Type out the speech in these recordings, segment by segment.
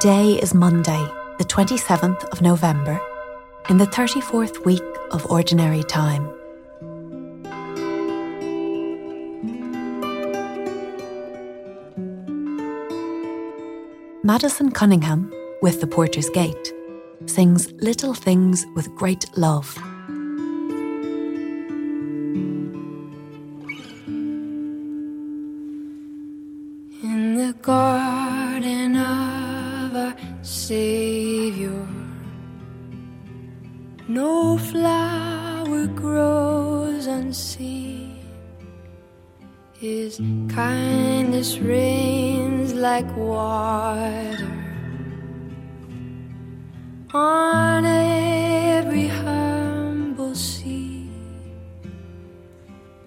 Today is Monday, the 27th of November, in the 34th week of Ordinary Time. Madison Cunningham, with The Porter's Gate, sings Little Things with Great Love. Unseen. His kindness rains like water on every humble seed.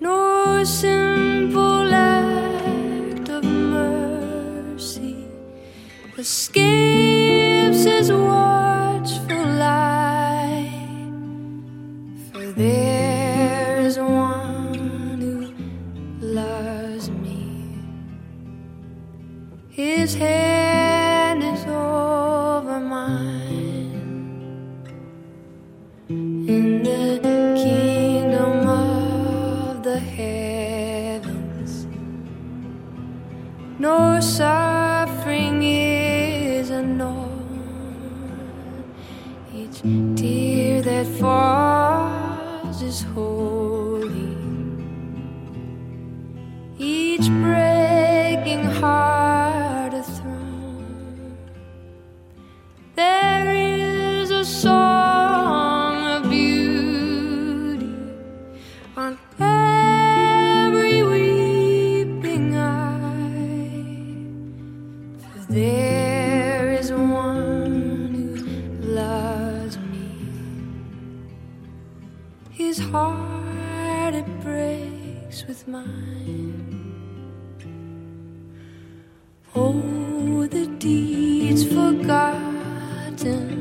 No simple act of mercy escapes his watchful no with mine. Oh, the deeds forgotten,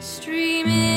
streaming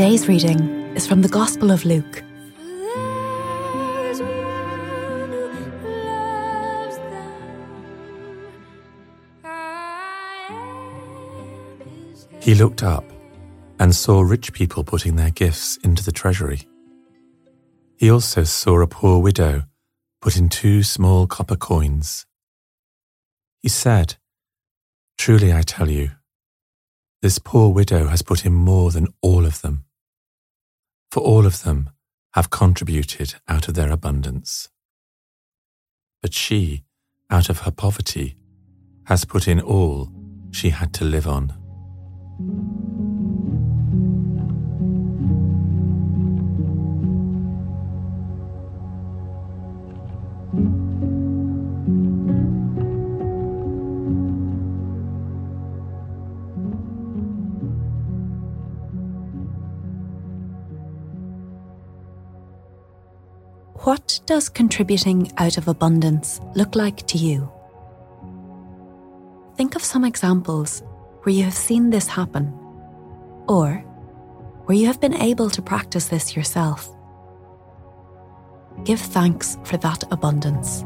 Today's reading is from the Gospel of Luke, He looked up and saw rich people putting their gifts into the treasury. He also saw a poor widow put in two small copper coins. He said, Truly I tell you, this poor widow has put in more than all of them. For all of them have contributed out of their abundance. But she, out of her poverty, has put in all she had to live on. Does contributing out of abundance look like to you? Think of some examples where you have seen this happen, or where you have been able to practice this yourself. Give thanks for that abundance.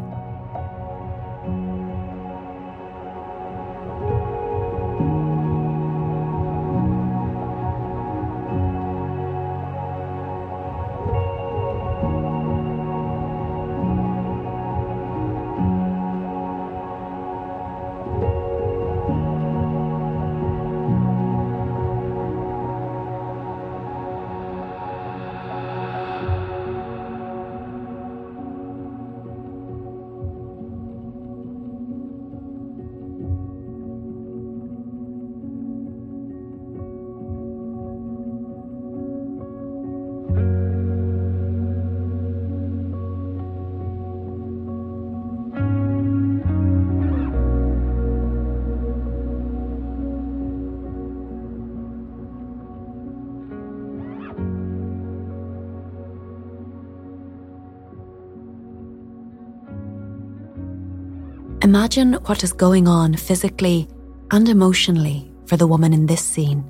Imagine what is going on physically and emotionally for the woman in this scene.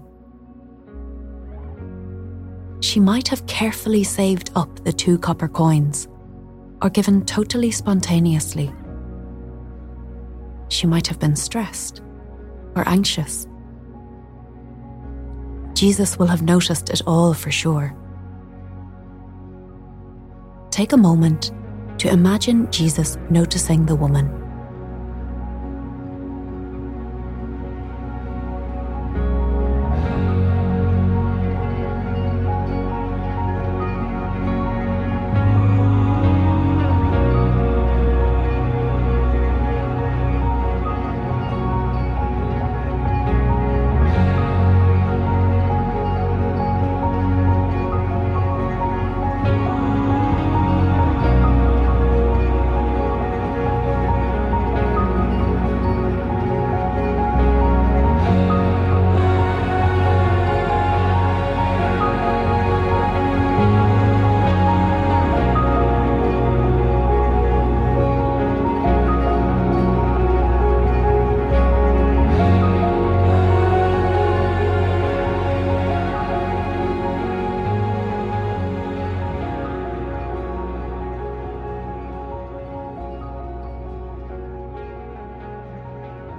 She might have carefully saved up the two copper coins or given totally spontaneously. She might have been stressed or anxious. Jesus will have noticed it all for sure. Take a moment to imagine Jesus noticing the woman.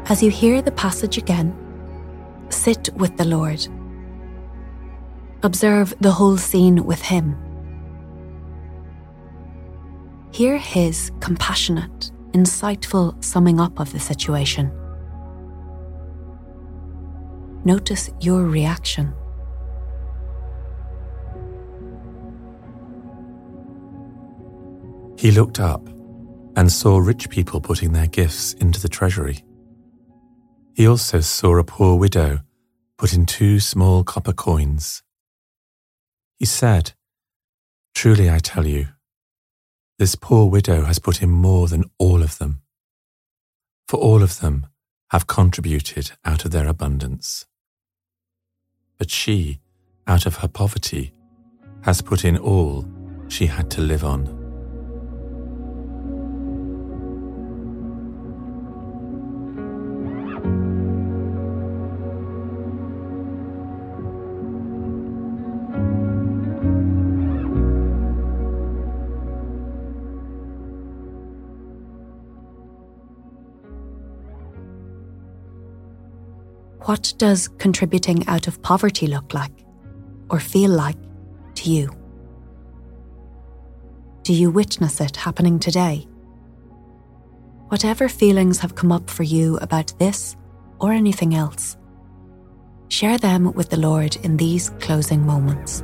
As you hear the passage again, sit with the Lord. Observe the whole scene with Him. Hear His compassionate, insightful summing up of the situation. Notice your reaction. He looked up and saw rich people putting their gifts into the treasury. He also saw a poor widow put in two small copper coins. He said, Truly I tell you, this poor widow has put in more than all of them. For all of them have contributed out of their abundance. But she, out of her poverty, has put in all she had to live on. What does contributing out of poverty look like or feel like to you? Do you witness it happening today? Whatever feelings have come up for you about this or anything else, share them with the Lord in these closing moments.